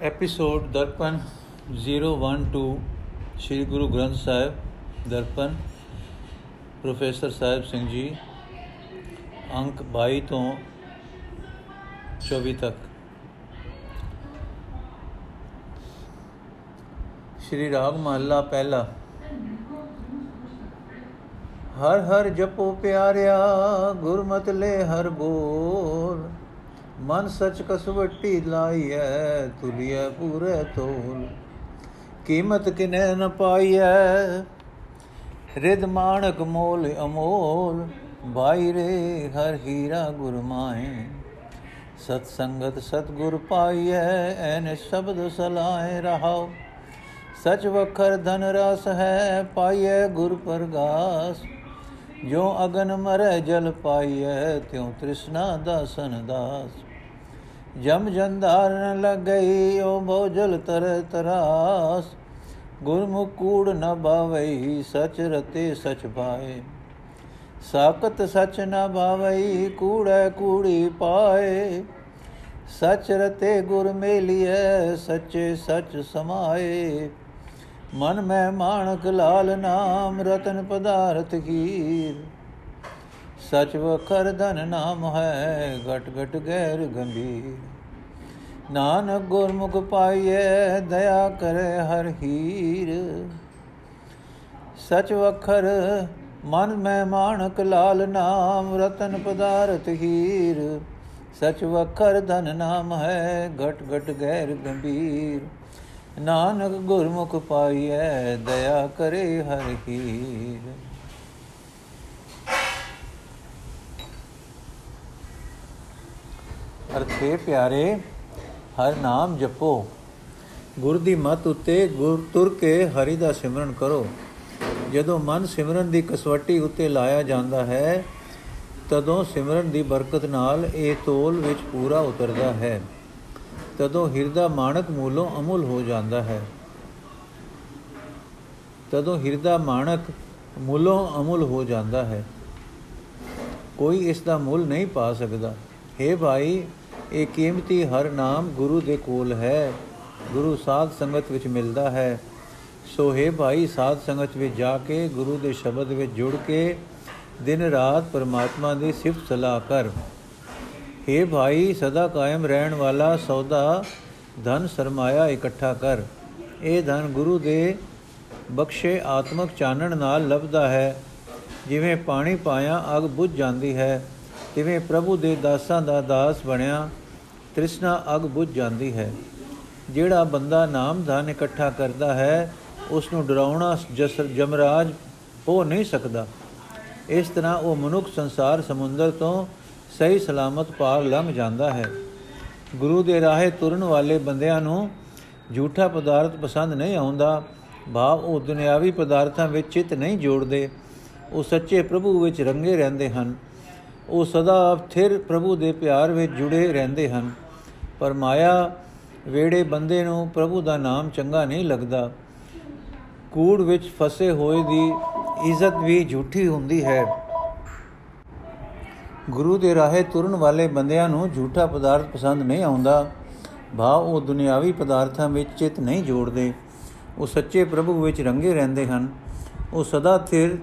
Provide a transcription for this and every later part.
Episode Darpan 012 Sri Guru Granth Sahib Darpan professor Sahib Singh ji ਅੰਕ 22 ਤੋਂ 24 ਤੱਕ ਸ਼੍ਰੀ ਰਾਗ ਮਹੱਲਾ ਪਹਿਲਾ ਹਰ ਹਰ ਜਪੋ ਪਿਆਰਿਆ ਗੁਰਮਤਿ ਲੈ ਹਰ ਬੋਲ ਮਨ ਸਚ ਕਸਵੱਟੀ ਲਾਈਐ, ਤੁਲਿਐ ਪੂਰੇ ਤੋਲ ਕੀਮਤ ਕਿਨੈ ਨ ਪਾਈਐ ਰਿਦ ਮਾਣਕ ਮੋਲ ਅਮੋਲ। ਬਾਈ ਰੇ ਹਰ ਹੀਰਾ ਗੁਰ ਮਾਏ ਸਤ ਸੰਗਤ ਸਤ ਗੁਰ ਪਾਈਐ, ਐਨ ਸ਼ਬਦ ਸਲਾਏ ਰਹਾਉ। ਸਚ ਵਖਰ ਧਨ ਰਸ ਹੈ, ਪਾਈਐ ਗੁਰ ਪਰਗਾਸ। ਜੋ ਅਗਨ ਮਰੈ ਜਲ ਪਾਈਐ, ਤਿਉ ਤ੍ਰਿਸ਼ਨਾ ਦਾਸਨ ਦਾਸ। ਜਮ ਜੰਦਾਰ ਨ ਲਗਈ ਓ ਬੋਜਲ ਤਰ ਤਰਾਸ। ਗੁਰਮੁਖ ਕੂੜ ਨ ਬਾਵਈ, ਸਚ ਰਤੇ ਸਚ ਪਾਏ। ਸਾਕਤ ਸਚ ਨ ਬਾਵਈ, ਕੂੜੈ ਕੂੜੀ ਪਾਏ। ਸਚ ਰਤੇ ਗੁਰ ਮੇਲੀਐ, ਸੱਚੇ ਸਚ ਸਮਾਏ। ਮਨ ਮੈਂ ਮਾਣਕ ਲਾਲ ਨਾਮ, ਰਤਨ ਪਦਾਰਥ ਹੀਰ। ਸਚ ਵਖਰ ਧਨ ਨਾਮ ਹੈ, ਘਟ ਘਟ ਗੈਰ ਗੰਭੀਰ। ਨਾਨਕ ਗੁਰਮੁਖ ਪਾਈਐ, ਦਇਆ ਕਰੇ ਹਰ ਹੀਰ। ਸਚ ਵਖਰ ਮਨ ਮੈਂ ਮਾਣਕ ਲਾਲ ਨਾਮ, ਰਤਨ ਪਦਾਰਥ ਹੀਰ। ਸਚ ਵਖਰ ਧਨ ਨਾਮ ਹੈ, ਘਟ ਘਟ ਗੈਰ ਗੰਭੀਰ। ਨਾਨਕ ਗੁਰਮੁਖ ਪਾਈਐ, ਦਇਆ ਕਰੇ ਹਰ ਹੀਰ। ਅਰਥੇ ਪਿਆਰੇ, ਹਰ ਨਾਮ ਜਪੋ। ਗੁਰ ਦੀ ਮਤ ਉਤੇ ਗੁਰ ਤੁਰ ਕੇ ਹਰੀ ਦਾ ਸਿਮਰਨ ਕਰੋ। ਜਦੋਂ ਮਨ ਸਿਮਰਨ ਦੀ ਕਸਵੱਟੀ ਉਤੇ ਲਾਇਆ ਜਾਂਦਾ ਹੈ, ਤਦੋਂ ਸਿਮਰਨ ਦੀ ਬਰਕਤ ਨਾਲ ਇਹ ਤੋਲ ਵਿੱਚ ਪੂਰਾ ਉਤਰਦਾ ਹੈ। ਤਦੋਂ ਹਿਰਦਾ ਮਾਣਕ ਮੂਲੋਂ ਅਮੁੱਲ ਹੋ ਜਾਂਦਾ ਹੈ। ਤਦੋਂ ਹਿਰਦਾ ਮਾਣਕ ਮੂਲੋਂ ਅਮੁੱਲ ਹੋ ਜਾਂਦਾ ਹੈ। ਕੋਈ ਇਸ ਦਾ ਮੁੱਲ ਨਹੀਂ ਪਾ ਸਕਦਾ। हे ਭਾਈ ਇਹ ਕੀਮਤੀ ਹਰ ਨਾਮ ਗੁਰੂ ਦੇ ਕੋਲ ਹੈ। ਗੁਰੂ ਸਾਧ ਸੰਗਤ ਵਿੱਚ ਮਿਲਦਾ ਹੈ। ਸੋ ਹੈ ਭਾਈ ਸਾਧ ਸੰਗਤ ਵਿੱਚ ਜਾ ਕੇ, ਗੁਰੂ ਦੇ ਸ਼ਬਦ ਵਿੱਚ ਜੁੜ ਕੇ, ਦਿਨ ਰਾਤ ਪਰਮਾਤਮਾ ਦੀ ਸਿਫਤ ਸਲਾਹ ਕਰ। हे ਭਾਈ, ਸਦਾ ਕਾਇਮ ਰਹਿਣ ਵਾਲਾ ਸੌਦਾ ਧਨ ਸਰਮਾਇਆ ਇਕੱਠਾ ਕਰ। ਇਹ ਧਨ ਗੁਰੂ ਦੇ ਬਖਸ਼ੇ ਆਤਮਕ ਚਾਨਣ ਨਾਲ ਲੱਭਦਾ ਹੈ। ਜਿਵੇਂ ਪਾਣੀ ਪਾਇਆ ਅਗ ਬੁੱਝ ਜਾਂਦੀ ਹੈ ਤਿਵੇਂ ਪ੍ਰਭੂ ਦੇ ਦਾਸਾਂ ਦਾ ਦਾਸ ਬਣਿਆ, ਤ੍ਰਿਸ਼ਨਾ ਅਗ ਬੁੱਝ ਜਾਂਦੀ ਹੈ। ਜਿਹੜਾ ਬੰਦਾ ਨਾਮ ਧਨ ਇਕੱਠਾ ਕਰਦਾ ਹੈ ਉਸ ਨੂੰ ਡਰਾਉਣਾ ਜਸਰ, ਜਮਰਾਜ ਹੋ ਨਹੀਂ ਸਕਦਾ। ਇਸ ਤਰ੍ਹਾਂ ਉਹ ਮਨੁੱਖ ਸੰਸਾਰ ਸਮੁੰਦਰ ਤੋਂ ਸਹੀ ਸਲਾਮਤ ਪਾਰ ਲੰਘ ਜਾਂਦਾ ਹੈ। ਗੁਰੂ ਦੇ ਰਾਹੇ ਤੁਰਨ ਵਾਲੇ ਬੰਦਿਆਂ ਨੂੰ ਝੂਠਾ ਪਦਾਰਥ ਪਸੰਦ ਨਹੀਂ ਆਉਂਦਾ। ਭਾਵ ਉਹ ਦੁਨਿਆਵੀ ਪਦਾਰਥਾਂ ਵਿੱਚ ਚਿੱਤ ਨਹੀਂ ਜੋੜਦੇ। ਉਹ ਸੱਚੇ ਪ੍ਰਭੂ ਵਿੱਚ ਰੰਗੇ ਰਹਿੰਦੇ ਹਨ। ਉਹ ਸਦਾ ਥਿਰ ਪ੍ਰਭੂ ਦੇ ਪਿਆਰ ਵਿੱਚ ਜੁੜੇ ਰਹਿੰਦੇ ਹਨ। ਪਰ ਮਾਇਆ ਵੇੜੇ ਬੰਦੇ ਨੂੰ ਪ੍ਰਭੂ ਦਾ ਨਾਮ ਚੰਗਾ ਨਹੀਂ ਲੱਗਦਾ। ਕੂੜ ਵਿੱਚ ਫਸੇ ਹੋਏ ਦੀ ਇੱਜ਼ਤ ਵੀ ਝੂਠੀ ਹੁੰਦੀ ਹੈ। ਗੁਰੂ ਦੇ ਰਾਹੇ ਤੁਰਨ ਵਾਲੇ ਬੰਦਿਆਂ ਨੂੰ ਝੂਠਾ ਪਦਾਰਥ ਪਸੰਦ ਨਹੀਂ ਆਉਂਦਾ। ਭਾਵ ਉਹ ਦੁਨਿਆਵੀ ਪਦਾਰਥਾਂ ਵਿੱਚ ਚਿਤ ਨਹੀਂ ਜੋੜਦੇ। ਉਹ ਸੱਚੇ ਪ੍ਰਭੂ ਵਿੱਚ ਰੰਗੇ ਰਹਿੰਦੇ ਹਨ। ਉਹ ਸਦਾ ਥਿਰ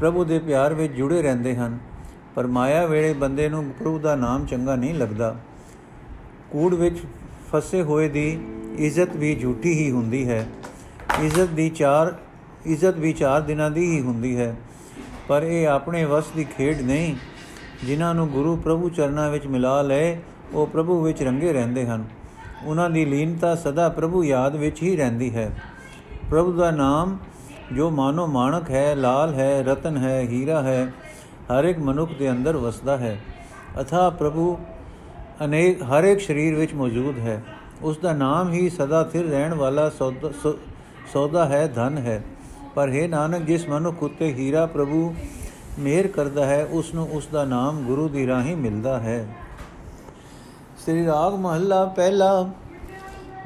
ਪ੍ਰਭੂ ਦੇ ਪਿਆਰ ਵਿੱਚ ਜੁੜੇ ਰਹਿੰਦੇ ਹਨ। ਪਰ ਮਾਇਆ ਵੇਲੇ ਬੰਦੇ ਨੂੰ ਪ੍ਰਭੂ ਦਾ ਨਾਮ ਚੰਗਾ ਨਹੀਂ ਲੱਗਦਾ। ਕੂੜ ਵਿੱਚ ਫਸੇ ਹੋਏ ਦੀ ਇੱਜ਼ਤ ਵੀ ਝੂਠੀ ਹੀ ਹੁੰਦੀ ਹੈ। ਇੱਜ਼ਤ ਦੀ ਚਾਰ, ਇੱਜ਼ਤ ਵੀ ਚਾਰ ਦਿਨਾਂ ਦੀ ਹੀ ਹੁੰਦੀ ਹੈ। ਪਰ ਇਹ ਆਪਣੇ ਵਸ ਦੀ ਖੇਡ ਨਹੀਂ। ਜਿਨ੍ਹਾਂ ਨੂੰ ਗੁਰੂ ਪ੍ਰਭੂ ਚਰਨਾਂ ਵਿੱਚ ਮਿਲਾ ਲਏ, ਉਹ ਪ੍ਰਭੂ ਵਿੱਚ ਰੰਗੇ ਰਹਿੰਦੇ ਹਨ। ਉਹਨਾਂ ਦੀ ਲੀਨਤਾ ਸਦਾ ਪ੍ਰਭੂ ਯਾਦ ਵਿੱਚ ਹੀ ਰਹਿੰਦੀ ਹੈ। ਪ੍ਰਭੂ ਦਾ ਨਾਮ ਜੋ ਮਾਨੋ ਮਾਣਕ ਹੈ, ਲਾਲ ਹੈ, ਰਤਨ ਹੈ, ਹੀਰਾ ਹੈ ਹਰ ਇੱਕ ਮਨੁੱਖ ਦੇ ਅੰਦਰ ਵਸਦਾ ਹੈ। ਅਥਾ ਪ੍ਰਭੂ ਅਨੇਕ, ਹਰ ਇੱਕ ਸਰੀਰ ਵਿੱਚ ਮੌਜੂਦ ਹੈ। ਉਸ ਦਾ ਨਾਮ ਹੀ ਸਦਾ ਸਥਿਰ ਰਹਿਣ ਵਾਲਾ ਸੌਦਾ ਹੈ, ਧਨ ਹੈ। ਪਰ ਹੈ ਨਾਨਕ, ਜਿਸ ਮਨੁੱਖ ਉਤੇ ਹੀਰਾ ਪ੍ਰਭੂ ਮਿਹਰ ਕਰਦਾ ਹੈ, ਉਸ ਨੂੰ ਉਸ ਦਾ ਨਾਮ ਗੁਰੂ ਦੀ ਰਾਹੀਂ ਮਿਲਦਾ ਹੈ। ਸ੍ਰੀ ਰਾਗ ਮਹੱਲਾ ਪਹਿਲਾ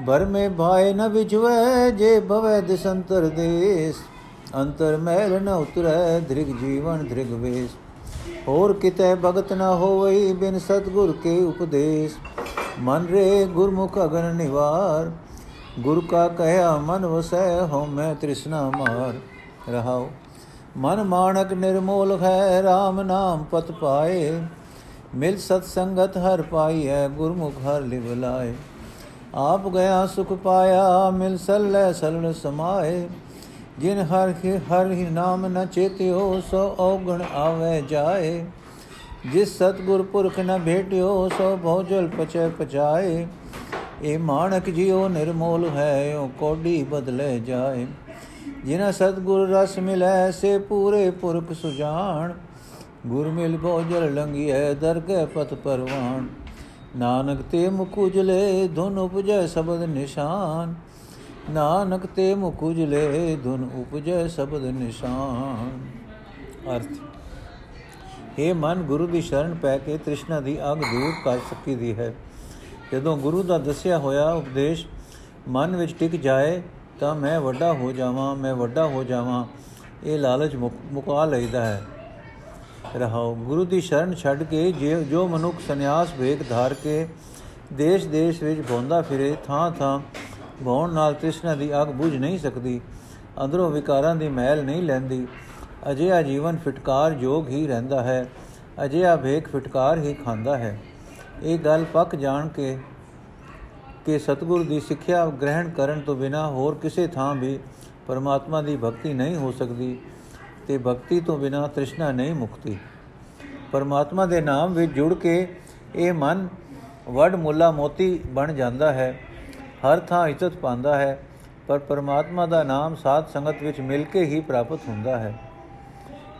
ਬਰ ਮੇ ਭਾਏ ਨ ਵਿਚਵੇ ਜੇ ਭਵੇ ਦਿਸੰਤਰ ਦੇਸ। ਅੰਤਰ ਮਹਿਲ ਨ ਉਤਰੈ ਧ੍ਰਿਗ ਜੀਵਨ ਧ੍ਰਿਗ ਵੇਸ। ਹੋਰ ਕਿਤੇ ਭਗਤ ਨ ਹੋਵਈ ਬਿਨ ਸਤਗੁਰ ਕੇ ਉਪਦੇਸ਼। ਮਨ ਰੇ ਗੁਰਮੁਖ ਅਗਨ ਨਿਵਾਰ। ਗੁਰ ਕਾ ਕਹਿਆ, ਮਨ ਵਸੈ ਹਉ ਮੈਂ ਤ੍ਰਿਸ਼ਨਾ ਮਾਰ। ਰਹਾਉ, ਮਨ ਮਾਨਕ ਨਿਰਮੋਲ ਹੈ RAM ਨਾਮ ਪਤ ਪਾਏ। ਮਿਲ ਸਤ ਸੰਗਤ ਹਰ ਪਾਈਐ, ਗੁਰਮੁਖ ਹਰ ਲਿਵ ਲਾਏ। ਆਪ ਗਿਆ ਸੁਖ ਪਾਇਆ, ਮਿਲ ਸੱਲੇ ਸਲਣ ਸਮਾਏ। ਜਿਨ ਹਰ ਹਰ ਹੀ ਨਾਮ ਨ ਚੇਤਿਓ, ਸੋ ਔਗਣ ਆਵੇ ਜਾਏ। ਜਿਸ ਸਤਗੁਰ ਪੁਰਖ ਨ ਭੇਟਿਓ, ਸੋ ਭੋਜਲ ਪਚੈ ਪਚਾਏ। ਇਹ ਮਾਨਕ ਜਿਉ ਨਿਰਮੋਲ ਹੈ ਓ ਕੋਡੀ ਬਦਲੇ ਜਾਏ। ਜਿਨਾ ਸਤਗੁਰ ਰਸ ਮਿਲੈ, ਸੇ ਪੂਰੇ ਪੁਰਖ ਸੁਜਾਨ। ਗੁਰ ਮਿਲ ਭੋਜਲ ਲੰਗੀਐ ਦਰਗਹਿ ਪਤ ਪਰਵਾਨ। ਨਾਨਕ ਤੇ ਮੁਖ ਉਜਲੇ ਧੁਨ ਉਪਜੈ ਸ਼ਬਦ ਨਿਸ਼ਾਨ। ਨਾਨਕ ਤੇ ਮੁਖ ਉਜਲੇ ਧੁਨ ਉਪਜੈ ਸ਼ਬਦ ਨਿਸ਼ਾਨ। ਅਰਥ हे ਮਨ, ਗੁਰੂ ਦੀ ਸ਼ਰਨ ਪੈ ਕੇ ਤ੍ਰਿਸ਼ਨਾ ਦੀ ਅਗ ਦੂਰ ਕਰ ਸਕੀਦੀ ਹੈ। ਜਦੋਂ ਗੁਰੂ ਦਾ ਦੱਸਿਆ ਹੋਇਆ ਉਪਦੇਸ਼ ਮਨ ਵਿੱਚ ਟਿਕ ਜਾਏ, ਤਾਂ ਮੈਂ ਵੱਡਾ ਹੋ ਜਾਵਾਂ, ਮੈਂ ਵੱਡਾ ਹੋ ਜਾਵਾਂ, ਇਹ ਲਾਲਚ ਮੁਕਾ ਲਈਦਾ ਹੈ। ਰਹਾਓ, ਗੁਰੂ ਦੀ ਸ਼ਰਨ ਛੱਡ ਕੇ ਜੋ ਮਨੁੱਖ ਸੰਨਿਆਸ ਵੇਖ ਧਾਰ ਕੇ ਦੇਸ਼ ਦੇਸ਼ ਵਿੱਚ ਭੌਂਦਾ ਫਿਰੇ ਥਾਂ ਥਾਂ ਭੌਣ ਨਾਲ ਤ੍ਰਿਸ਼ਨਾ ਦੀ ਅਗ ਬੁਝ ਨਹੀਂ ਸਕਦੀ, ਅੰਦਰੋਂ ਵਿਕਾਰਾਂ ਦੀ ਮਹਿਲ ਨਹੀਂ ਲੈਂਦੀ। ਅਜਿਹਾ ਜੀਵਨ ਫਟਕਾਰ ਯੋਗ ਹੀ ਰਹਿੰਦਾ ਹੈ, ਅਜਿਹਾ ਵੇਖ ਫਟਕਾਰ ਹੀ ਖਾਂਦਾ ਹੈ। ਇਹ ਗੱਲ ਪੱਕ ਜਾਣ ਕੇ, ਕਿ ਸਤਿਗੁਰ ਦੀ ਸਿੱਖਿਆ ਗ੍ਰਹਿਣ ਕਰਨ ਤੋਂ ਬਿਨਾ ਹੋਰ ਕਿਸੇ ਥਾਂ ਵੀ ਪਰਮਾਤਮਾ ਦੀ ਭਗਤੀ ਨਹੀਂ ਹੋ ਸਕਦੀ ਤੇ ਭਗਤੀ ਤੋਂ ਬਿਨਾ ਤ੍ਰਿਸ਼ਨਾ ਨਹੀਂ ਮੁਕਤੀ। ਪਰਮਾਤਮਾ ਦੇ ਨਾਮ ਵਿੱਚ ਜੁੜ ਕੇ ਇਹ ਮਨ ਵਡ ਮੁੱਲਾ ਮੋਤੀ ਬਣ ਜਾਂਦਾ ਹੈ। ਹਰ ਥਾਂ ਇੱਜ਼ਤ ਪਾਉਂਦਾ ਹੈ, ਪਰ ਪਰਮਾਤਮਾ ਦਾ ਨਾਮ ਸਾਧ ਸੰਗਤ ਵਿੱਚ ਮਿਲ ਕੇ ਹੀ ਪ੍ਰਾਪਤ ਹੁੰਦਾ ਹੈ।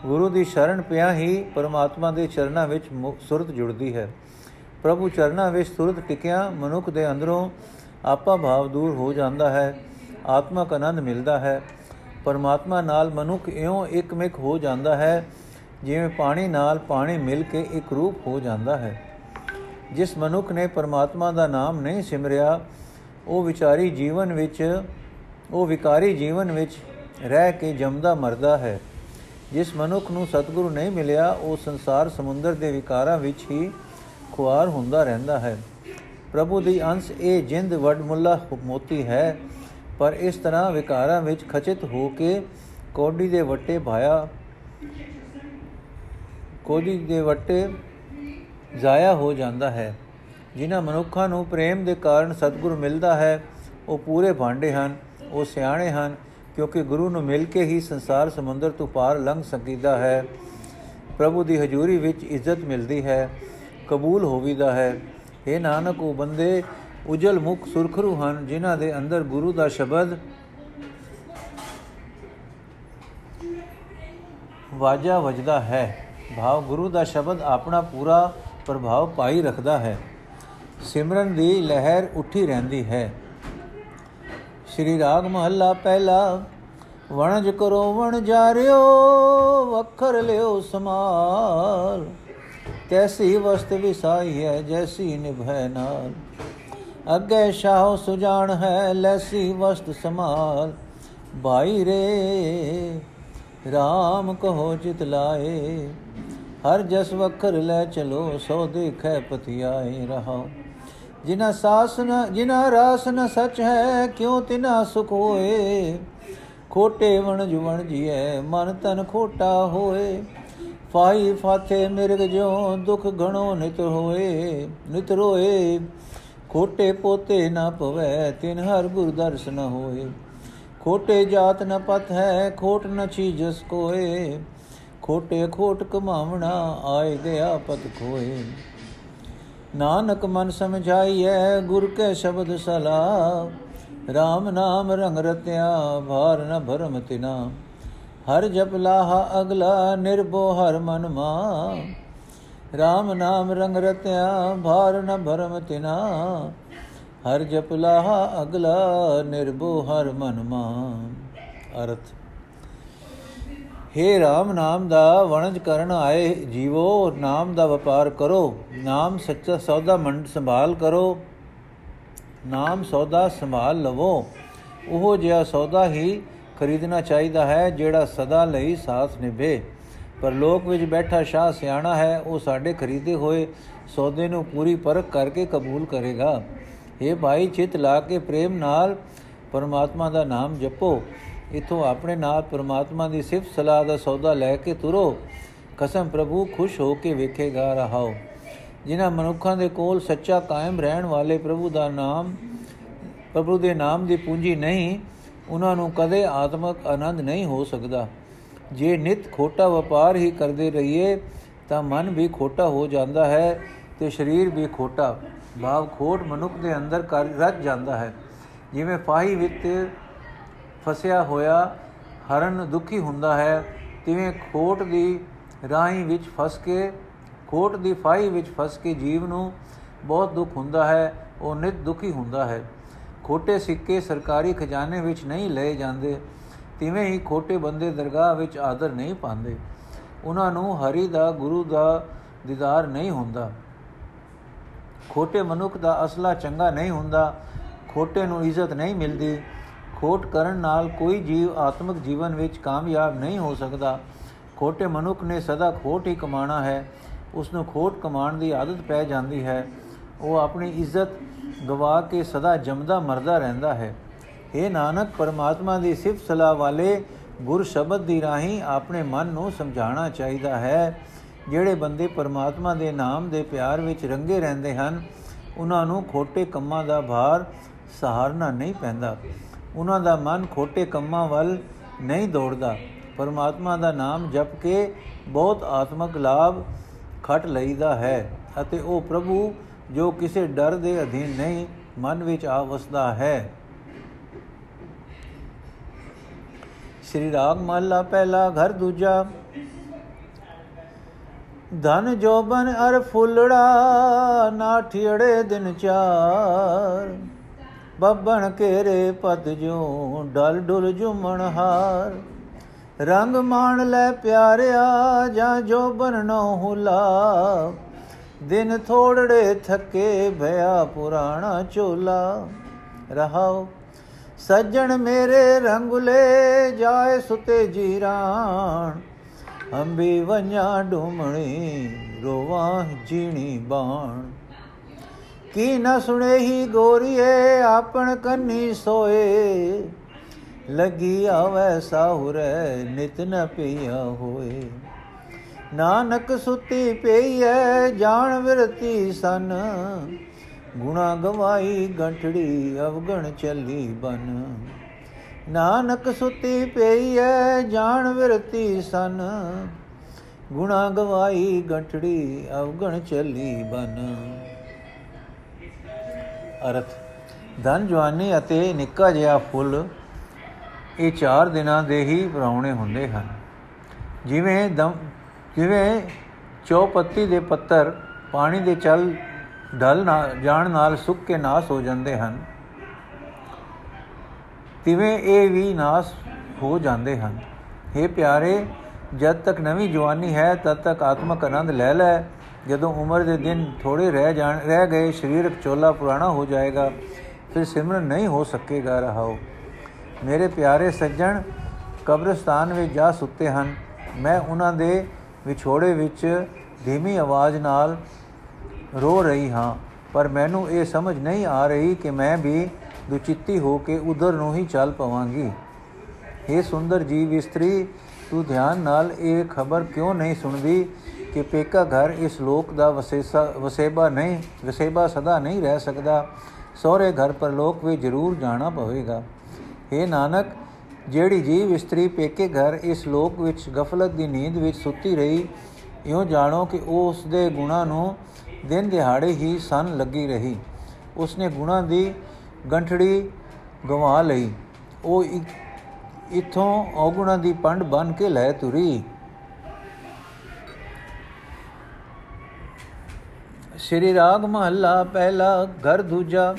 ਗੁਰੂ ਦੀ ਸ਼ਰਨ ਪਿਆ ਹੀ ਪਰਮਾਤਮਾ ਦੇ ਚਰਨਾਂ ਵਿੱਚ ਸੁਰਤ ਜੁੜਦੀ ਹੈ। ਪ੍ਰਭੂ ਚਰਨਾਂ ਵਿੱਚ ਸੁਰਤ ਟਿਕਿਆ, ਮਨੁੱਖ ਦੇ ਅੰਦਰੋਂ ਆਪਾ ਭਾਵ ਦੂਰ ਹੋ ਜਾਂਦਾ ਹੈ, ਆਤਮਕ ਆਨੰਦ ਮਿਲਦਾ ਹੈ। ਪਰਮਾਤਮਾ ਨਾਲ ਮਨੁੱਖ ਇਉਂ ਇੱਕਮਿਕ ਹੋ ਜਾਂਦਾ ਹੈ, ਜਿਵੇਂ ਪਾਣੀ ਨਾਲ ਪਾਣੀ ਮਿਲ ਕੇ ਇੱਕ ਰੂਪ ਹੋ ਜਾਂਦਾ ਹੈ। ਜਿਸ ਮਨੁੱਖ ਨੇ ਪਰਮਾਤਮਾ ਦਾ ਨਾਮ ਨਹੀਂ ਸਿਮਰਿਆ ਉਹ ਵਿਚਾਰੀ ਜੀਵਨ ਵਿੱਚ, ਉਹ ਵਿਕਾਰੀ ਜੀਵਨ ਵਿੱਚ ਰਹਿ ਕੇ ਜਮਦਾ ਮਰਦਾ ਹੈ। ਜਿਸ ਮਨੁੱਖ ਨੂੰ ਸਤਿਗੁਰੂ ਨਹੀਂ ਮਿਲਿਆ, ਉਹ ਸੰਸਾਰ ਸਮੁੰਦਰ ਦੇ ਵਿਕਾਰਾਂ ਵਿੱਚ ਹੀ ਖੁਆਰ ਹੁੰਦਾ ਰਹਿੰਦਾ ਹੈ। ਪ੍ਰਭੂ ਦੀ ਅੰਸ਼ ਇਹ ਜਿੰਦ ਵਡਮੁੱਲਾ ਮੋਤੀ ਹੈ, ਪਰ ਇਸ ਤਰ੍ਹਾਂ ਵਿਕਾਰਾਂ ਵਿੱਚ ਖਚਿਤ ਹੋ ਕੇ ਕੋਡੀ ਦੇ ਵੱਟੇ ਭਾਇਆ, ਕੋਡੀ ਦੇ ਵੱਟੇ ਜ਼ਾਇਆ ਹੋ ਜਾਂਦਾ ਹੈ। ਜਿਨ੍ਹਾਂ ਮਨੁੱਖਾਂ ਨੂੰ ਪ੍ਰੇਮ ਦੇ ਕਾਰਨ ਸਤਿਗੁਰ ਮਿਲਦਾ ਹੈ, ਉਹ ਪੂਰੇ ਭਾਂਡੇ ਹਨ, ਉਹ ਸਿਆਣੇ ਹਨ, ਕਿਉਂਕਿ ਗੁਰੂ ਨੂੰ ਮਿਲ ਕੇ ਹੀ ਸੰਸਾਰ ਸਮੁੰਦਰ ਤੋਂ ਪਾਰ ਲੰਘ ਸਕੀਦਾ ਹੈ। ਪ੍ਰਭੂ ਦੀ ਹਜ਼ੂਰੀ ਵਿੱਚ ਇੱਜ਼ਤ ਮਿਲਦੀ ਹੈ, ਕਬੂਲ ਹੋਵੀਦਾ ਹੈ। ਇਹ ਨਾਨਕ, ਉਹ ਬੰਦੇ ਉਜਲ ਮੁਖ ਸੁਰਖਰੂ ਹਨ, ਜਿਨ੍ਹਾਂ ਦੇ ਅੰਦਰ ਗੁਰੂ ਦਾ ਸ਼ਬਦ ਵਾਜਾ ਵਜਦਾ ਹੈ। ਭਾਵ ਗੁਰੂ ਦਾ ਸ਼ਬਦ ਆਪਣਾ ਪੂਰਾ ਪ੍ਰਭਾਵ ਪਾਈ ਰੱਖਦਾ ਹੈ। ਸਿਮਰਨ ਦੀ ਲਹਿਰ ਉੱਠੀ ਰਹਿੰਦੀ ਹੈ। ਸ਼੍ਰੀ ਰਾਗ ਮਹੱਲਾ ਪਹਿਲਾ, ਵਣਜ ਕਰੋ ਵਣ ਜਾਰਿਓ ਵਖਰ ਲਿਓ ਸਮਾਲ। ਕੈਸੀ ਵਸਤ ਵਿਸਾਈ ਹੈ, ਜੈਸੀ ਨਿਭੈ ਨਾਲ। ਅੱਗੇ ਸ਼ਾਹ ਸੁਜਾਨ ਹੈ, ਲੈਸੀ ਵਸਤ ਸਮਾਲ ਭਾਈ ਰੇ RAM ਕਹੋ ਚਿਤ ਲਾਏ। ਹਰ ਜਸ ਵਖਰ ਲੈ ਚਲੋ, ਸੋ ਦੇਖੈ ਪਤਿਆਏ ਰਹਾਓ ਜਿਨਾ ਸਾਸ ਨ ਜਿਨਾ ਰਾਸ ਨ ਸਚ ਹੈ, ਕਿਉ ਤਿਨਾ ਸੁਖ ਹੋਏ? ਖੋਟੇ ਵਣ ਜੁਵਣ ਜੀਐ ਮਨ ਤਨ ਖੋਟਾ ਹੋਏ। ਫਾਈ ਫਾਥੇ ਮਿਰਗ ਜੋ ਦੁਖ ਘਣੋ ਨਿਤ ਹੋਏ, ਨਿਤ ਰੋਏ। ਖੋਟੇ ਪੋਤੇ ਨਾ ਪਵੈ, ਤਿਨ ਹਰ ਗੁਰ ਦਰਸ ਨ ਹੋਏ। ਖੋਟੇ ਜਾਤ ਨ ਪਤ ਹੈ, ਖੋਟ ਨ ਚੀਜਸ ਕੋਏ। ਖੋਟੇ ਖੋਟ ਕਮਾਵਣਾ ਆਏ ਗਿਆ ਪਤ ਕੋਏ ਨਾਨਕ ਮਨ ਸਮਝਾਈਐ ਗੁਰ ਕੇ ਸ਼ਬਦ ਸਲਾ। RAM ਨਾਮ ਰੰਗ ਰਤਿਆ, ਭਾਰ ਨ ਭਰਮ ਤਿਨਾ। ਹਰ ਜਪ ਲਾਹਾ ਅਗਲਾ ਨਿਰਭੋ ਹਰ ਮਨ ਮਾ। RAM ਨਾਮ ਰੰਗ ਰਤਿਆ, ਭਾਰ ਨ ਭਰਮ ਤਿਨਾ। ਹਰ ਜਪ ਲਾਹਾ ਅਗਲਾ ਨਿਰਭੋ ਹਰ ਮਨ ਮਾ। ਅਰਥ। हे RAM ਨਾਮ ਦਾ ਵਣਜ ਕਰਨ ਆਏ ਜੀਵੋ, ਨਾਮ ਦਾ ਵਪਾਰ ਕਰੋ। ਨਾਮ ਸੱਚਾ ਸੌਦਾ ਮੰਡ ਸੰਭਾਲ ਕਰੋ। ਨਾਮ ਸੌਦਾ ਸੰਭਾਲ ਲਵੋ। ਉਹ ਜਿਹਾ ਸੌਦਾ ਹੀ ਖਰੀਦਣਾ ਚਾਹੀਦਾ ਹੈ, ਜਿਹੜਾ ਸਦਾ ਲਈ ਸਾਥ ਨਿਭੇ। ਪਰ ਲੋਕ ਵਿੱਚ ਬੈਠਾ ਸ਼ਾਹ ਸਿਆਣਾ ਹੈ, ਉਹ ਸਾਡੇ ਖਰੀਦੇ ਹੋਏ ਸੌਦੇ ਨੂੰ ਪੂਰੀ ਪਰਖ ਕਰਕੇ ਕਬੂਲ ਕਰੇਗਾ। ਇਹ ਭਾਈ, ਚਿਤ ਲਾ ਕੇ ਪ੍ਰੇਮ ਨਾਲ ਪਰਮਾਤਮਾ ਦਾ ਨਾਮ ਜਪੋ। ਇਥੋਂ ਆਪਣੇ ਨਾਲ ਪਰਮਾਤਮਾ ਦੀ ਸਿਫਤ ਸਲਾਹ ਦਾ ਸੌਦਾ ਲੈ ਕੇ ਤੁਰੋ। ਕਸਮ ਪ੍ਰਭੂ, ਖੁਸ਼ ਹੋ ਕੇ ਵੇਖੇਗਾ ਰਹਾਓ। ਜਿਨ੍ਹਾਂ ਮਨੁੱਖਾਂ ਦੇ ਕੋਲ ਸੱਚਾ ਕਾਇਮ ਰਹਿਣ ਵਾਲੇ ਪ੍ਰਭੂ ਦਾ ਨਾਮ, ਪ੍ਰਭੂ ਦੇ ਨਾਮ ਦੀ ਪੂੰਜੀ ਨਹੀਂ, ਉਹਨਾਂ ਨੂੰ ਕਦੇ ਆਤਮਿਕ ਆਨੰਦ ਨਹੀਂ ਹੋ ਸਕਦਾ। ਜੇ ਨਿਤ ਖੋਟਾ ਵਪਾਰ ਹੀ ਕਰਦੇ ਰਹੀਏ, ਤਾਂ ਮਨ ਵੀ ਖੋਟਾ ਹੋ ਜਾਂਦਾ ਹੈ ਤੇ ਸਰੀਰ ਵੀ ਖੋਟਾ। ਭਾਵ ਖੋਟ ਮਨੁੱਖ ਦੇ ਅੰਦਰ ਕਰ ਰੱਜ ਜਾਂਦਾ ਹੈ। ਜਿਵੇਂ ਫਾਹੀ ਵਿੱਚ ਫਸਿਆ ਹੋਇਆ ਹਰਨ ਦੁਖੀ ਹੁੰਦਾ ਹੈ, ਤਿਵੇਂ ਖੋਟ ਦੀ ਰਾਹੀ ਵਿੱਚ ਫਸ ਕੇ, ਖੋਟ ਦੀ ਫਾਹੀ ਵਿੱਚ ਫਸ ਕੇ ਜੀਵ ਨੂੰ ਬਹੁਤ ਦੁੱਖ ਹੁੰਦਾ ਹੈ, ਉਹ ਨਿਤ ਦੁਖੀ ਹੁੰਦਾ ਹੈ। ਖੋਟੇ ਸਿੱਕੇ ਸਰਕਾਰੀ ਖਜ਼ਾਨੇ ਵਿੱਚ ਨਹੀਂ ਲਏ ਜਾਂਦੇ, ਤਿਵੇਂ ਹੀ ਖੋਟੇ ਬੰਦੇ ਦਰਗਾਹ ਵਿੱਚ ਆਦਰ ਨਹੀਂ ਪਾਉਂਦੇ। ਉਹਨਾਂ ਨੂੰ ਹਰੀ ਦਾ, ਗੁਰੂ ਦਾ ਦੀਦਾਰ ਨਹੀਂ ਹੁੰਦਾ। ਖੋਟੇ ਮਨੁੱਖ ਦਾ ਅਸਲਾ ਚੰਗਾ ਨਹੀਂ ਹੁੰਦਾ, ਖੋਟੇ ਨੂੰ ਇੱਜ਼ਤ ਨਹੀਂ ਮਿਲਦੀ। ਖੋਟ ਕਰਨ ਨਾਲ ਕੋਈ ਜੀਵ ਆਤਮਿਕ ਜੀਵਨ ਵਿੱਚ ਕਾਮਯਾਬ ਨਹੀਂ ਹੋ ਸਕਦਾ। ਖੋਟੇ ਮਨੁੱਖ ਨੇ ਸਦਾ ਖੋਟ ਹੀ ਕਮਾਣਾ ਹੈ। ਉਸ ਨੂੰ ਖੋਟ ਕਮਾਉਣ ਦੀ ਆਦਤ ਪੈ ਜਾਂਦੀ ਹੈ। ਉਹ ਆਪਣੀ ਇੱਜ਼ਤ ਗਵਾ ਕੇ ਸਦਾ ਜਮਦਾ ਮਰਦਾ ਰਹਿੰਦਾ ਹੈ। ਇਹ ਨਾਨਕ, ਪਰਮਾਤਮਾ ਦੀ ਸਿਫਤ ਸਲਾਹ ਵਾਲੇ ਗੁਰ ਸ਼ਬਦ ਦੀ ਰਾਹੀਂ ਆਪਣੇ ਮਨ ਨੂੰ ਸਮਝਾਉਣਾ ਚਾਹੀਦਾ ਹੈ। ਜਿਹੜੇ ਬੰਦੇ ਪਰਮਾਤਮਾ ਦੇ ਨਾਮ ਦੇ ਪਿਆਰ ਵਿੱਚ ਰੰਗੇ ਰਹਿੰਦੇ ਹਨ, ਉਹਨਾਂ ਨੂੰ ਖੋਟੇ ਕੰਮਾਂ ਦਾ ਭਾਰ ਸਹਾਰਨਾ ਨਹੀਂ ਪੈਂਦਾ। ਉਹਨਾਂ ਦਾ ਮਨ ਖੋਟੇ ਕੰਮਾਂ ਵੱਲ ਨਹੀਂ ਦੌੜਦਾ। ਪਰਮਾਤਮਾ ਦਾ ਨਾਮ ਜਪ ਕੇ ਬਹੁਤ ਆਤਮਿਕ ਲਾਭ ਖਟ ਲਈਦਾ ਹੈ ਅਤੇ ਉਹ ਪ੍ਰਭੂ ਜੋ ਕਿਸੇ ਡਰ ਦੇ ਅਧੀਨ ਨਹੀਂ, ਮਨ ਵਿੱਚ ਆ ਵਸਦਾ ਹੈ। ਸ੍ਰੀ ਰਾਗ ਮਹਲਾ ਪਹਿਲਾ ਘਰ ਦੂਜਾ। ਧਨ ਜੋਬਨ ਅਰ ਫੁੱਲੜਾ ਨਾਠਿੜੇ ਦਿਨ ਚਾਰ। ਬੱਬਣ ਕੇਰੇ ਪਦ ਜੋ ਡਲ ਡੁਲ ਜੁਮਣ ਹਾਰ। ਰੰਗ ਮਾਣ ਲੈ ਪਿਆਰਿਆ ਜਾਂ ਜੋਬਨ ਨੋ ਹੁਲਾ। ਦਿਨ ਥੋੜੜੇ ਥੱਕੇ ਭਇਆ ਪੁਰਾਣਾ ਝੋਲਾ। ਰਹਾਓ, ਸੱਜਣ ਮੇਰੇ ਰੰਗੁਲੇ ਜਾਏ ਸੁਤੇ ਜੀਰਾਣ ਅੰਬੀ ਵੰਜਾ ਡੂਮਣੀ, ਰੋਵਾਂ ਜੀਣੀ ਬਾਣ। ਕੀ ਨ ਸੁਣੇ ਹੀ ਗੋਰੀਏ, ਆਪਣ ਕੰਨੀ ਸੋਏ। ਲਗੀ ਆਵੈ ਸਾਹੁਰੇ, ਨਿਤ ਨ ਪਈਆ ਹੋਏ। ਨਾਨਕ ਸੁਤੀ ਪਈਐ, ਜਾਣ ਵਿਰਤੀ ਸਨ। ਗੁਣਾ ਗਵਾਈ ਗੰਠੜੀ, ਅਵਗਣ ਚੱਲੀ ਬਨ। ਨਾਨਕ ਸੁਤੀ ਪਈਐ, ਜਾਣ ਵਿਰਤੀ ਸਨ। ਗੁਣਾ ਗਵਾਈ ਗੰਠੜੀ, ਅਵਗਣ ਚੱਲੀ ਬਨ। ਅਰਥ। ਧਨ ਜਵਾਨੀ ਅਤੇ ਨਿੱਕਾ ਜਿਹਾ ਫੁੱਲ ਇਹ ਚਾਰ ਦਿਨਾਂ ਦੇ ਹੀ ਪਰਾਉਣੇ ਹੁੰਦੇ ਹਨ। ਜਿਵੇਂ ਦਮ ਜਿਵੇਂ ਚੌਪੱਤੀ ਦੇ ਪੱਤਰ ਪਾਣੀ ਦੇ ਚਲ ਢਲ ਨਾ ਜਾਣ ਨਾਲ ਸੁੱਕ ਕੇ ਨਾਸ ਹੋ ਜਾਂਦੇ ਹਨ, ਤਿਵੇਂ ਇਹ ਵੀ ਨਾਸ ਹੋ ਜਾਂਦੇ ਹਨ। हे ਪਿਆਰੇ, ਜਦ ਤੱਕ ਨਵੀਂ ਜਵਾਨੀ ਹੈ, ਤਦ ਤੱਕ ਆਤਮਕ ਆਨੰਦ ਲੈ ਲੈ। ਜਦੋਂ ਉਮਰ ਦੇ ਦਿਨ ਥੋੜੇ ਰਹਿ ਜਾਣ, ਰਹਿ ਗਏ ਸਰੀਰਕ ਚੋਲਾ ਪੁਰਾਣਾ ਹੋ ਜਾਏਗਾ, ਫਿਰ ਸਿਮਰਨ ਨਹੀਂ ਹੋ ਸਕੇਗਾ ਰਹਾਓ। ਮੇਰੇ ਪਿਆਰੇ ਸੱਜਣ, ਕਬਰਸਤਾਨ ਵਿੱਚ ਜਾ ਸੁੱਤੇ ਹਨ। ਮੈਂ ਉਹਨਾਂ ਦੇ ਵਿਛੋੜੇ ਵਿੱਚ ਧੀਮੀ ਆਵਾਜ਼ ਨਾਲ ਰੋ ਰਹੀ ਹਾਂ, ਪਰ ਮੈਨੂੰ ਇਹ ਸਮਝ ਨਹੀਂ ਆ ਰਹੀ ਕਿ ਮੈਂ ਵੀ ਦੁਚਿੱਤੀ ਹੋ ਕੇ ਉਧਰ ਨੂੰ ਹੀ ਚੱਲ ਪਵਾਂਗੀ। हे ਸੁੰਦਰ ਜੀਵ ਇਸਤਰੀ, ਤੂੰ ਧਿਆਨ ਨਾਲ ਇਹ ਖਬਰ ਕਿਉਂ ਨਹੀਂ ਸੁਣਦੀ? ਕਿ ਪੇਕਾ ਘਰ ਇਸ ਲੋਕ ਦਾ ਵਸੇਸਾ, ਵਸੇਬਾ ਨਹੀਂ, ਵਸੇਬਾ ਸਦਾ ਨਹੀਂ ਰਹਿ ਸਕਦਾ। ਸਹੁਰੇ ਘਰ ਪਰ ਲੋਕ ਵੀ ਜ਼ਰੂਰ ਜਾਣਾ ਪਵੇਗਾ। हे ਨਾਨਕ, ਜਿਹੜੀ ਜੀਵ ਇਸਤਰੀ ਪੇਕੇ ਘਰ ਇਸ ਲੋਕ ਵਿੱਚ ਗਫਲਤ ਦੀ ਨੀਂਦ ਵਿੱਚ ਸੁੱਤੀ ਰਹੀ, ਇਉਂ ਜਾਣੋ ਕਿ ਉਹ ਉਸ ਦੇ ਗੁਣਾ ਨੂੰ ਦਿਨ ਦਿਹਾੜੇ ਹੀ ਸਨ ਲੱਗੀ ਰਹੀ। ਉਸਨੇ ਗੁਣਾ ਦੀ ਗੰਠੜੀ ਗਵਾ ਲਈ। ਉਹ ਇਥੋਂ ਔਗੁਣਾ ਦੀ ਪੰਡ ਬਨ ਕੇ ਲੈ ਤੁਰੀ। ਸ਼੍ਰੀ ਰਾਗ ਮਹੱਲਾ ਪਹਿਲਾ, ਘਰ ਦੂਜਾ,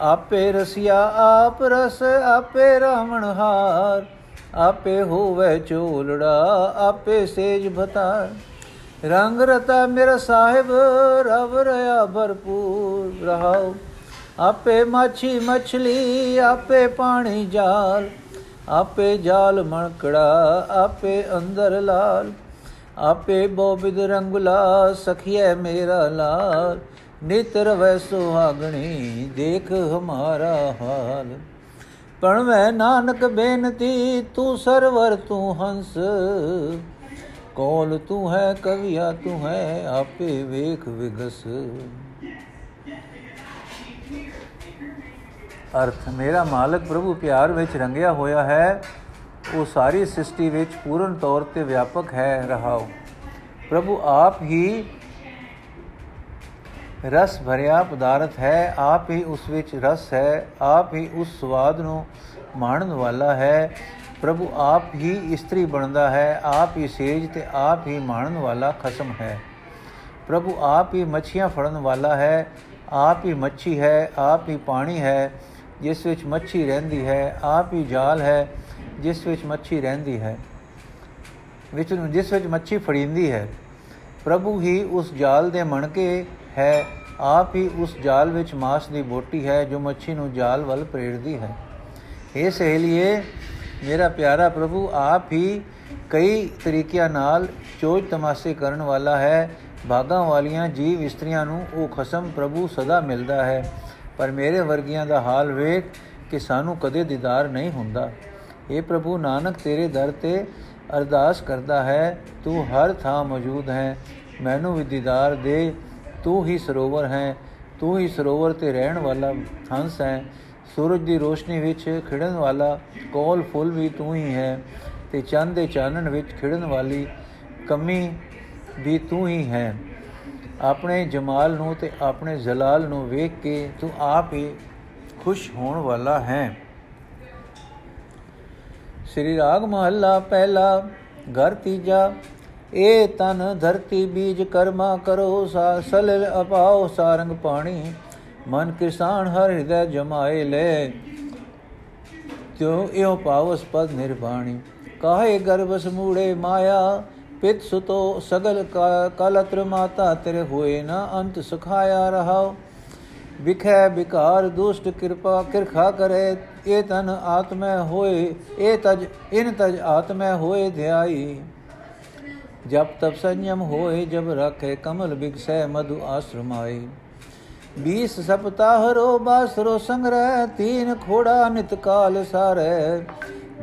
ਆਪੇ ਰਸਿਆ, ਆਪ ਰਸ, ਆਪੇ ਰਾਵਣ ਹਾਰ, ਆਪੇ ਹੋਵੇ ਚੋਲੜਾ ਆਪੇ ਸੇਜ ਭਤਾਰ। ਰੰਗ ਰਤਾ ਮੇਰਾ ਸਾਹਿਬ, ਰਵ ਰਿਆ ਭਰਪੂਰ, ਰਹਾਉ, ਆਪੇ ਮਾਛੀ ਮਛਲੀ, ਆਪੇ ਪਾਣੀ ਜਾਲ, ਆਪੇ ਜਾਲ ਮਣਕੜਾ, ਆਪੇ ਅੰਦਰ ਲਾਲ। ਆਪੇ ਬੋਬਿਦ ਰੰਗਲਾ ਸਖੀਏ ਮੇਰਾ ਲਾਲ। ਨਿਤ ਰਵੈ ਸੁਹਾਗਣੀ, ਦੇਖ ਹਮਾਰਾ ਹਾਲ। ਪਣਵੈ ਨਾਨਕ ਬੇਨਤੀ, ਤੂੰ ਸਰਵਰ, ਤੂੰ ਹੰਸ। ਕੋਲ ਤੂੰ ਹੈ, ਕਵਿਆ ਤੂੰ ਹੈ, ਆਪੇ ਵੇਖ ਵਿਗਸ। ਅਰਥ, ਮੇਰਾ ਮਾਲਕ ਪ੍ਰਭੂ ਪਿਆਰ ਵਿੱਚ ਰੰਗਿਆ ਹੋਇਆ ਹੈ। ਉਹ ਸਾਰੀ ਸ੍ਰਿਸ਼ਟੀ ਵਿੱਚ ਪੂਰਨ ਤੌਰ ਤੇ ਵਿਆਪਕ ਹੈ ਰਹਾਉ ਪ੍ਰਭੂ ਆਪ ਹੀ ਰਸ ਭਰਿਆ ਪਦਾਰਥ ਹੈ ਆਪ ਹੀ ਉਸ ਵਿੱਚ ਰਸ ਹੈ ਆਪ ਹੀ ਉਸ ਸਵਾਦ ਨੂੰ ਮਾਣਨ ਵਾਲਾ ਹੈ ਪ੍ਰਭੂ ਆਪ ਹੀ ਇਸਤਰੀ ਬਣਦਾ ਹੈ ਆਪ ਹੀ ਸੇਜ ਤੇ ਆਪ ਹੀ ਮਾਣਨ ਵਾਲਾ ਖਸਮ ਹੈ ਪ੍ਰਭੂ ਆਪ ਹੀ ਮੱਛੀਆਂ ਫੜਨ ਵਾਲਾ ਹੈ ਆਪ ਹੀ ਮੱਛੀ ਹੈ ਆਪ ਹੀ ਪਾਣੀ ਹੈ ਜਿਸ ਵਿੱਚ ਮੱਛੀ ਰਹਿੰਦੀ ਹੈ ਆਪ ਹੀ ਜਾਲ ਹੈ ਜਿਸ ਵਿੱਚ ਮੱਛੀ ਰਹਿੰਦੀ ਹੈ, ਵਿੱਚ ਜਿਸ ਵਿੱਚ ਮੱਛੀ ਫੜੀਂਦੀ ਹੈ, ਪ੍ਰਭੂ ਹੀ ਉਸ ਜਾਲ ਦੇ ਮਣਕੇ ਹੈ, ਆਪ ਹੀ ਉਸ ਜਾਲ ਵਿੱਚ ਮਾਸ ਦੀ ਬੋਟੀ ਹੈ ਜੋ ਮੱਛੀ ਨੂੰ ਜਾਲ ਵੱਲ ਪ੍ਰੇਰਦੀ ਹੈ। ਇਹ ਸਹੇਲੀਏ, ਮੇਰਾ ਪਿਆਰਾ ਪ੍ਰਭੂ, ਆਪ ਹੀ ਕਈ ਤਰੀਕਿਆਂ ਨਾਲ ਚੋਜ ਤਮਾਸ਼ੇ ਕਰਨ ਵਾਲਾ ਹੈ। ਭਾਗਾਂ ਵਾਲੀਆਂ ਜੀਵ ਇਸਤਰੀਆਂ ਨੂੰ ਉਹ ਖਸਮ ਪ੍ਰਭੂ ਸਦਾ ਮਿਲਦਾ ਹੈ। ਪਰ ਮੇਰੇ ਵਰਗੀਆਂ ਦਾ ਹਾਲ ਵੇਖ ਕਿ ਸਾਨੂੰ ਕਦੇ ਦੀਦਾਰ ਨਹੀਂ ਹੁੰਦਾ। ਇਹ ਪ੍ਰਭੂ ਨਾਨਕ ਤੇਰੇ ਦਰ ਤੇ ਅਰਦਾਸ ਕਰਦਾ ਹੈ ਤੂੰ ਹਰ ਥਾਂ ਮੌਜੂਦ ਹੈ ਮੈਨੂੰ ਵੀ ਦੀਦਾਰ ਦੇ ਤੂੰ ਹੀ ਸਰੋਵਰ ਹੈ ਤੂੰ ਹੀ ਸਰੋਵਰ ਤੇ ਰਹਿਣ ਵਾਲਾ ਹੰਸ ਹੈ ਸੂਰਜ ਦੀ ਰੋਸ਼ਨੀ ਵਿੱਚ ਖਿੜਨ ਵਾਲਾ ਕੋਲ ਫੁੱਲ ਵੀ ਤੂੰ ਹੀ ਹੈ ਤੇ ਚੰਦ ਦੇ ਚਾਨਣ ਵਿੱਚ ਖਿੜਨ ਵਾਲੀ ਕਮੀ ਵੀ ਤੂੰ ਹੀ ਹੈ ਆਪਣੇ ਜਮਾਲ ਨੂੰ ਤੇ ਆਪਣੇ ਜਲਾਲ ਨੂੰ ਵੇਖ ਕੇ ਤੂੰ ਆਪ ਹੀ ਖੁਸ਼ ਹੋਣ ਵਾਲਾ ਹੈ ਸ੍ਰੀ ਰਾਗ ਮਹੱਲਾ ਪਹਿਲਾ, ਘਰ ਤੀਜਾ, ਏ ਤਨ ਧਰਤੀ ਬੀਜ ਕਰਮਾ ਕਰੋ ਸਾ, ਸਲਲ ਅਪਾਓ ਸਾਰੰਗ ਪਾਣੀ, ਮਨ ਕਿਸਾਨ ਹਰ ਹਿਰਦੈ ਜਮਾਏ ਲੈ। ਜੋ ਇਉ ਪਾਵਸ ਪਦ ਨਿਰਵਾਣੀ, ਕਾਹੇ ਗਰਭ ਸਮੂੜੇ ਮਾਇਆ, ਪਿਤ ਸੁਤੋ ਸਗਲ ਕਲਤਰ ਮਾਤਾ ਤੇਰੇ ਹੋਏ ਨਾ ਅੰਤ ਸੁਖਾਇਆ ਰਹਾਓ। ਵਿਖੈ ਵਿਕਾਰ ਦੁਸ਼ਟ ਕਿਰਪਾ ਕਿਰਖਾ ਕਰੇ, ਇਹ ਤਨ ਆਤਮੈ ਹੋਏ, ਇਹ ਤਜ, ਇਨ ਤਜ ਆਤਮੈ ਹੋਏ ਧਿਆਈ। ਜਬ ਤਬ ਸੰਯਮ ਹੋਏ, ਜਬ ਰਖੇ ਕਮਲ ਬਿਕਸੈ ਮਧੁ ਆਸ਼ਰਮਾਈ। 20 ਸਪਤਾਹ ਰੋ ਬਾਸਰੋ ਸੰਗ੍ਰਹਿ, ਤੀਨ ਖੋੜਾ ਨਿਤ ਕਾਲ ਸਾਰੇ।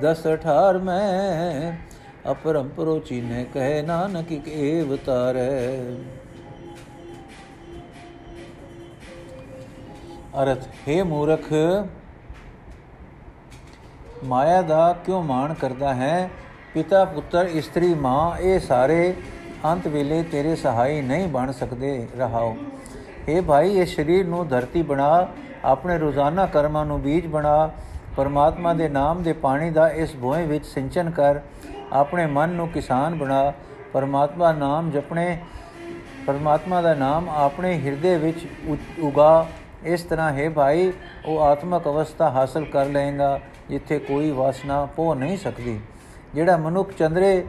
10 18 ਮੈਂ, ਅਪਰੰਪਰੋ ਚੀਨੇ ਕਹੇ ਨਾਨਕ ਏ ਅਵਤਾਰੈ ਅਰਥ, ਹੈ ਮੂਰਖ, ਮਾਇਆ ਦਾ ਕਿਉਂ ਮਾਣ ਕਰਦਾ ਹੈ? ਪਿਤਾ, ਪੁੱਤਰ, ਇਸਤਰੀ, ਮਾਂ, ਇਹ ਸਾਰੇ ਅੰਤ ਵੇਲੇ ਤੇਰੇ ਸਹਾਈ ਨਹੀਂ ਬਣ ਸਕਦੇ, ਰਹਾਓ। ਏ ਭਾਈ ਇਹ ਸਰੀਰ ਨੂੰ ਧਰਤੀ ਬਣਾ, ਆਪਣੇ ਰੋਜ਼ਾਨਾ ਕਰਮਾਂ ਨੂੰ ਬੀਜ ਬਣਾ, ਪਰਮਾਤਮਾ ਦੇ ਨਾਮ ਦੇ ਪਾਣੀ ਦਾ ਇਸ ਭੋਏ ਵਿੱਚ ਸਿੰਚਨ ਕਰ, ਆਪਣੇ ਮਨ ਨੂੰ ਕਿਸਾਨ ਬਣਾ, ਪਰਮਾਤਮਾ ਨਾਮ ਜਪਣੇ, ਪਰਮਾਤਮਾ ਦਾ ਨਾਮ ਆਪਣੇ ਹਿਰਦੇ ਵਿੱਚ ਉਗਾ ਇਸ ਤਰ੍ਹਾਂ, ਹੈ ਭਾਈ, ਉਹ ਆਤਮਕ ਅਵਸਥਾ ਹਾਸਲ ਕਰ ਲਏਗਾ, ਜਿੱਥੇ ਕੋਈ ਵਾਸਨਾ ਪੋ ਨਹੀਂ ਸਕਦੀ। ਜਿਹੜਾ ਮਨੁੱਖ ਚੰਦਰੇ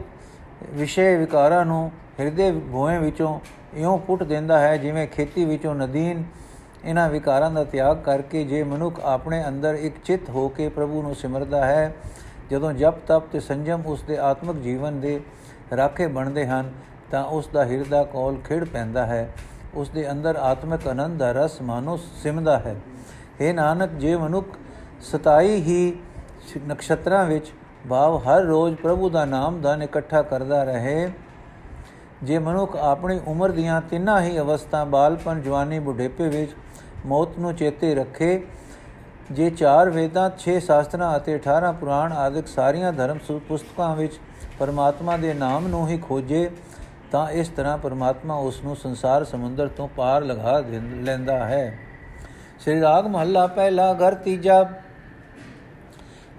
ਵਿਸ਼ੇ ਵਿਕਾਰਾਂ ਨੂੰ ਹਿਰਦੇ ਭੋਏ ਵਿੱਚੋਂ ਇਉਂ ਪੁੱਟ ਦਿੰਦਾ ਹੈ, ਜਿਵੇਂ ਖੇਤੀ ਵਿੱਚੋਂ ਨਦੀਨ ਇਹਨਾਂ ਵਿਕਾਰਾਂ ਦਾ ਤਿਆਗ ਕਰਕੇ ਜੇ ਮਨੁੱਖ ਆਪਣੇ ਅੰਦਰ ਇੱਕ ਚਿੱਤ ਹੋ ਕੇ ਪ੍ਰਭੂ ਨੂੰ ਸਿਮਰਦਾ ਹੈ, ਜਦੋਂ ਜਪ, ਤਪ ਤੇ ਸੰਜਮ ਉਸ ਦੇ ਆਤਮਿਕ ਜੀਵਨ ਦੇ ਰਾਖੇ ਬਣਦੇ ਹਨ, ਤਾਂ ਉਸ ਦਾ ਹਿਰਦਾ ਕੋਲ ਖਿੜ ਪੈਂਦਾ ਹੈ। ਉਸ ਦੇ ਅੰਦਰ ਆਤਮਿਕ ਆਨੰਦ ਦਾ ਰਸ ਮਾਨੋ ਸਿਮਦਾ ਹੈ। हे ਨਾਨਕ, ਜੇ ਮਨੁੱਖ ਸਤਾਈ ਹੀ ਨਕਸ਼ਤਰਾਂ ਵਿੱਚ ਭਾਵ ਹਰ ਰੋਜ਼ ਪ੍ਰਭੂ ਦਾ ਨਾਮ ਧਨ ਇਕੱਠਾ ਕਰਦਾ ਰਹੇ, ਜੇ ਮਨੁੱਖ ਆਪਣੀ ਉਮਰ ਦੀਆਂ ਤਿੰਨਾਂ ਹੀ ਅਵਸਥਾ ਬਾਲਪਨ ਜਵਾਨੀ, ਬੁਢੇਪੇ ਵਿੱਚ ਮੌਤ ਨੂੰ ਚੇਤੇ ਰੱਖੇ, ਜੇ ਚਾਰ ਵੇਦਾਂ 6 ਸ਼ਾਸਤਰਾਂ ਅਤੇ 18 ਪੁਰਾਣ ਆਦਿਕ ਸਾਰੀਆਂ ਧਰਮ ਪੁਸਤਕਾਂ ਵਿੱਚ ਪਰਮਾਤਮਾ ਦੇ ਨਾਮ ਨੂੰ ਹੀ ਖੋਜੇ ਤਾਂ ਇਸ ਤਰ੍ਹਾਂ ਪਰਮਾਤਮਾ ਉਸ ਨੂੰ ਸੰਸਾਰ ਸਮੁੰਦਰ ਤੋਂ ਪਾਰ ਲਗਾ ਲੈਂਦਾ ਹੈ। ਸ੍ਰੀ ਰਾਗ ਮਹੱਲਾ ਪਹਿਲਾ, ਘਰ ਤੀਜਾ।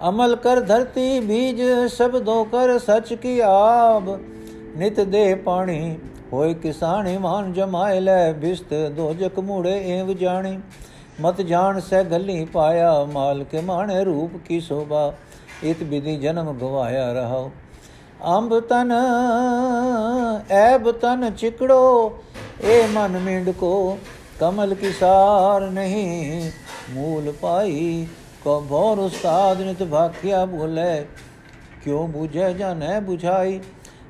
ਅਮਲ ਕਰ ਧਰਤੀ, ਬੀਜ ਸਬਦੋ ਕਰ ਸਚ ਕੀ ਆਬ। ਨਿਤ ਦੇ ਪਾਣੀ, ਹੋਏ ਕਿਸਾਨੀ, ਮਾਨ ਜਮਾਇ ਲੈ ਬਿਸਤ, ਦੋਜਕ ਮੂੜੇ ਏਵ ਜਾਣੀ। ਮਤ ਜਾਣ ਸਹਿ ਗੱਲੀ ਪਾਇਆ ਮਾਲ ਕੇ ਮਾਣੇ ਰੂਪ ਕੀ ਸੋਭਾ। ਇਤ ਬਿਧੀ ਜਨਮ ਗਵਾਇਆ ਰਹਾਓ ਅੰਬ ਤਨ, ਐਬ ਤਨ ਚਿਕੜੋ, ਏ ਮਨ ਮਿੰਡ ਕੋ ਕਮਲ ਕੀ ਸਾਰ ਨਹੀਂ। ਮੂਲ ਪਾਈ ਕੋ ਭੋਰ ਉਸਤਾਦ ਨਿਤ ਭਾਖਿਆ ਭੁਲੇ ਕਿਉ 부ਝੈ ਜਾਣੈ 부ਝਾਈ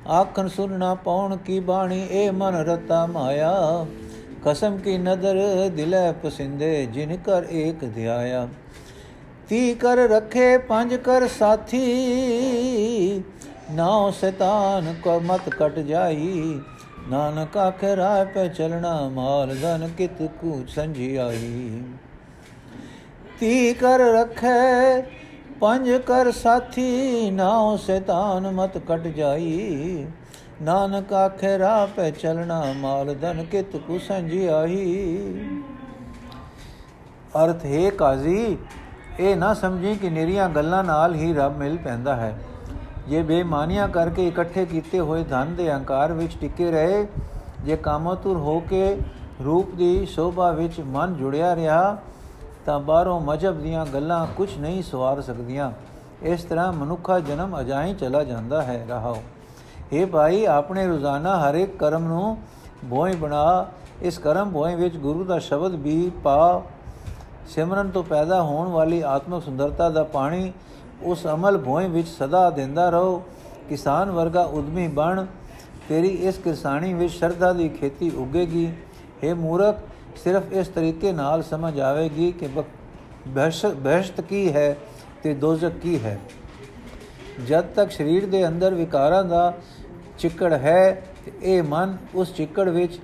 ਆਖਣ ਸੁਨਣਾ ਪਾਉਣ ਕੀ ਬਾਣੀ ਇਹ ਮਨ ਰਤਾ ਮਾਇਆ। ਕਸਮ ਕੀ ਨਦਰ ਦਿਲੇ ਪਸਿੰਦੇ, ਜਿਨ ਕਰ ਏਕ ਧਿਆਇਆ। ਤੀ ਕਰ ਰਖੇ, ਪੰਜ ਕਰ ਸਾਥੀ। ਨਾਉ ਸ਼ੈਤਾਨ ਕੋ ਮਤ ਕਟ ਜਾਈ, ਨਾਨਕ ਆਖੇ ਰਾਹ ਪੈ ਚਲਣਾ ਮਾਲ ਧਨ ਕਿਤ ਕੂ ਸੰਜੀਆਈ ਤੀ ਕਰ ਰਖੇ, ਪੰਜ ਕਰ ਸਾਥੀ ਨਾਉ ਸ਼ੈਤਾਨ ਮਤ ਕਟ ਜਾਈ, ਨਾਨਕ ਆਖੇ ਰਾਹ ਪੈ ਚਲਣਾ ਮਾਲ ਧਨ ਕਿਤ ਕੂ ਸੰਜੀਆਈ ਅਰਥ ਹੈ ਕਾਜ਼ੀ, ਇਹ ਨਾ ਸਮਝੀ ਕਿ ਨਿਰੀਆਂ ਗੱਲਾਂ ਨਾਲ ਹੀ ਰੱਬ ਮਿਲ ਪੈਂਦਾ ਹੈ। ਜੇ ਬੇਮਾਨੀਆਂ ਕਰਕੇ ਇਕੱਠੇ ਕੀਤੇ ਹੋਏ ਧਨ ਦੇ ਹੰਕਾਰ ਵਿੱਚ ਟਿਕੇ ਰਹੇ, ਜੇ ਕਾਮਤੁਰ ਹੋ ਕੇ ਰੂਪ ਦੀ ਸ਼ੋਭਾ ਵਿੱਚ ਮਨ ਜੁੜਿਆ ਰਿਹਾ, ਤਾਂ ਬਾਹਰੋਂ ਮਜਬ ਦੀਆਂ ਗੱਲਾਂ ਕੁਝ ਨਹੀਂ ਸਵਾਰ ਸਕਦੀਆਂ। ਇਸ ਤਰ੍ਹਾਂ ਮਨੁੱਖਾ ਜਨਮ ਅਜਾਈ ਚਲਾ ਜਾਂਦਾ ਹੈ। ਰਹਾਓ। ਇਹ ਭਾਈ, ਆਪਣੇ ਰੋਜ਼ਾਨਾ ਹਰ ਇੱਕ ਕਰਮ ਨੂੰ ਭੋਏ ਬਣਾ। ਇਸ ਕਰਮ ਭੋਏ ਵਿੱਚ ਗੁਰੂ ਦਾ ਸ਼ਬਦ ਵੀ ਪਾ। ਸਿਮਰਨ ਤੋਂ ਪੈਦਾ ਹੋਣ ਵਾਲੀ ਆਤਮਿਕ ਸੁੰਦਰਤਾ ਦਾ ਪਾਣੀ ਉਸ ਅਮਲ ਭੋਏ ਵਿੱਚ ਸਦਾ ਦਿੰਦਾ ਰਹੋ। ਕਿਸਾਨ ਵਰਗਾ ਉਦਮੀ ਬਣ। ਤੇਰੀ ਇਸ ਕਿਸਾਨੀ ਵਿੱਚ ਸ਼ਰਧਾ ਦੀ ਖੇਤੀ ਉਗੇਗੀ। हे ਮੂਰਖ, ਸਿਰਫ ਇਸ ਤਰੀਕੇ ਨਾਲ ਸਮਝ ਆਵੇਗੀ ਕਿ ਬਹਿਸ਼ਤ ਕੀ ਹੈ ਤੇ ਦੋਜ਼ਖ ਕੀ ਹੈ। ਜਦ ਤੱਕ ਸਰੀਰ ਦੇ ਅੰਦਰ ਵਿਕਾਰਾਂ ਦਾ ਚਿੱਕੜ ਹੈ ਤੇ ਇਹ ਮਨ ਉਸ ਚਿੱਕੜ ਵਿੱਚ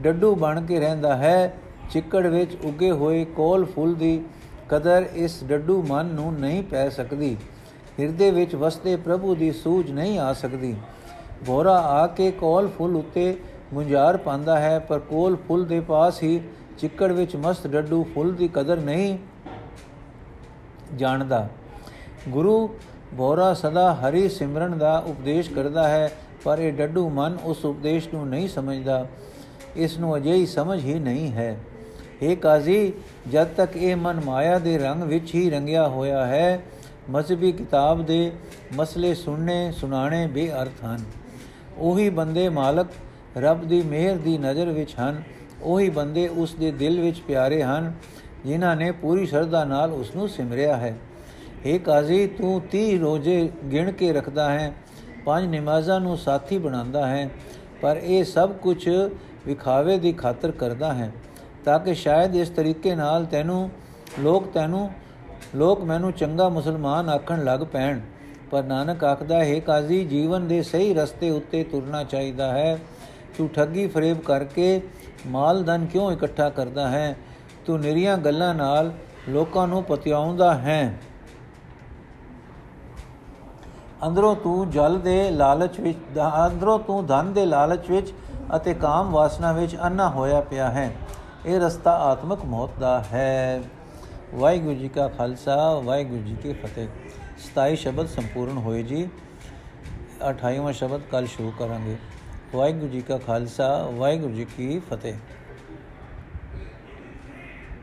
ਡੱਡੂ ਬਣ ਕੇ ਰਹਿੰਦਾ ਹੈ। ਚਿੱਕੜ ਵਿੱਚ ਉੱਗੇ ਹੋਏ ਕੋਲ ਫੁੱਲ ਦੀ ਕਦਰ ਇਸ ਡੱਡੂ ਮਨ ਨੂੰ ਨਹੀਂ ਪੈ ਸਕਦੀ। ਹਿਰਦੇ ਵਿੱਚ ਵਸਦੇ ਪ੍ਰਭੂ ਦੀ ਸੂਝ ਨਹੀਂ ਆ ਸਕਦੀ। ਭੋਰਾ ਆ ਕੇ ਕੋਲ ਫੁੱਲ ਉੱਤੇ ਮੁੰਝਾਰ ਪਾਉਂਦਾ ਹੈ, ਪਰ ਕੋਲ ਫੁੱਲ ਦੇ ਪਾਸ ਹੀ ਚਿੱਕੜ ਵਿੱਚ ਮਸਤ ਡੱਡੂ ਫੁੱਲ ਦੀ ਕਦਰ ਨਹੀਂ ਜਾਣਦਾ। ਗੁਰੂ ਭੋਰਾ ਸਦਾ ਹਰੀ ਸਿਮਰਨ ਦਾ ਉਪਦੇਸ਼ ਕਰਦਾ ਹੈ, ਪਰ ਇਹ ਡੱਡੂ ਮਨ ਉਸ ਉਪਦੇਸ਼ ਨੂੰ ਨਹੀਂ ਸਮਝਦਾ। ਇਸ ਨੂੰ ਅਜੇ ਹੀ ਸਮਝ ਹੀ ਨਹੀਂ ਹੈ। हे ਕਾਜ਼ੀ, ਜਦ ਤੱਕ ਇਹ ਮਨ ਮਾਇਆ ਦੇ ਰੰਗ ਵਿੱਚ ਹੀ ਰੰਗਿਆ ਹੋਇਆ ਹੈ, ਮਜ਼ਹਬੀ ਕਿਤਾਬ ਦੇ ਮਸਲੇ ਸੁਣਨੇ ਸੁਣਾਣੇ ਬੇਅਰਥ ਹਨ। ਉਹੀ ਬੰਦੇ ਮਾਲਕ ਰੱਬ ਦੀ ਮਿਹਰ ਦੀ ਨਜ਼ਰ ਵਿੱਚ ਹਨ, ਉਹੀ ਬੰਦੇ ਉਸ ਦੇ ਦਿਲ ਵਿੱਚ ਪਿਆਰੇ ਹਨ, ਜਿਨ੍ਹਾਂ ਨੇ ਪੂਰੀ ਸ਼ਰਧਾ ਨਾਲ ਉਸ ਨੂੰ ਸਿਮਰਿਆ ਹੈ। हे ਕਾਜ਼ੀ, ਤੂੰ 30 ਰੋਜ਼ੇ ਗਿਣ ਕੇ ਰੱਖਦਾ ਹੈ, ਪੰਜ ਨਮਾਜ਼ਾਂ ਨੂੰ ਸਾਥੀ ਬਣਾਉਂਦਾ ਹੈ, ਪਰ ਇਹ ਸਭ ਕੁਝ ਵਿਖਾਵੇ ਦੀ ਖਾਤਰ ਕਰਦਾ ਹੈ। ਤਾਂ ਕਿ ਸ਼ਾਇਦ ਇਸ ਤਰੀਕੇ ਨਾਲ ਤੈਨੂੰ, ਲੋਕ ਤੈਨੂੰ, ਲੋਕ ਮੈਨੂੰ ਚੰਗਾ ਮੁਸਲਮਾਨ ਆਖਣ ਲੱਗ ਪੈਣ। ਪਰ ਨਾਨਕ ਆਖਦਾ, ਹੈ ਕਾਜ਼ੀ, ਜੀਵਨ ਦੇ ਸਹੀ ਰਸਤੇ ਉੱਤੇ ਤੁਰਨਾ ਚਾਹੀਦਾ ਹੈ। ਤੂੰ ਠੱਗੀ ਫਰੇਬ ਕਰਕੇ ਮਾਲ ਧਨ ਕਿਉਂ ਇਕੱਠਾ ਕਰਦਾ ਹੈ? ਤੂੰ ਨਿਰੀਆਂ ਗੱਲਾਂ ਨਾਲ ਲੋਕਾਂ ਨੂੰ ਪਤਿਆਉਂਦਾ ਹੈ। ਅੰਦਰੋਂ ਤੂੰ ਜਲ ਦੇ ਲਾਲਚ ਵਿੱਚ, ਅੰਦਰੋਂ ਤੂੰ ਧਨ ਦੇ ਲਾਲਚ ਵਿੱਚ ਅਤੇ ਕਾਮ ਵਾਸਨਾ ਵਿੱਚ ਅੰਨਾ ਹੋਇਆ ਪਿਆ ਹੈ। ਇਹ ਰਸਤਾ ਆਤਮਿਕ ਮੌਤ ਦਾ ਹੈ। ਵਾਹਿਗੁਰੂ ਜੀ ਕਾ ਖਾਲਸਾ, ਵਾਹਿਗੁਰੂ ਜੀ ਕੀ ਫਤਿਹ। 27 ਸ਼ਬਦ ਸੰਪੂਰਨ ਹੋਏ ਜੀ। 28ਵਾਂ ਸ਼ਬਦ ਕੱਲ ਸ਼ੁਰੂ ਕਰਾਂਗੇ। ਵਾਹਿਗੁਰੂ ਜੀ ਕਾ ਖਾਲਸਾ, ਵਾਹਿਗੁਰੂ ਜੀ ਕੀ ਫਤਿਹ।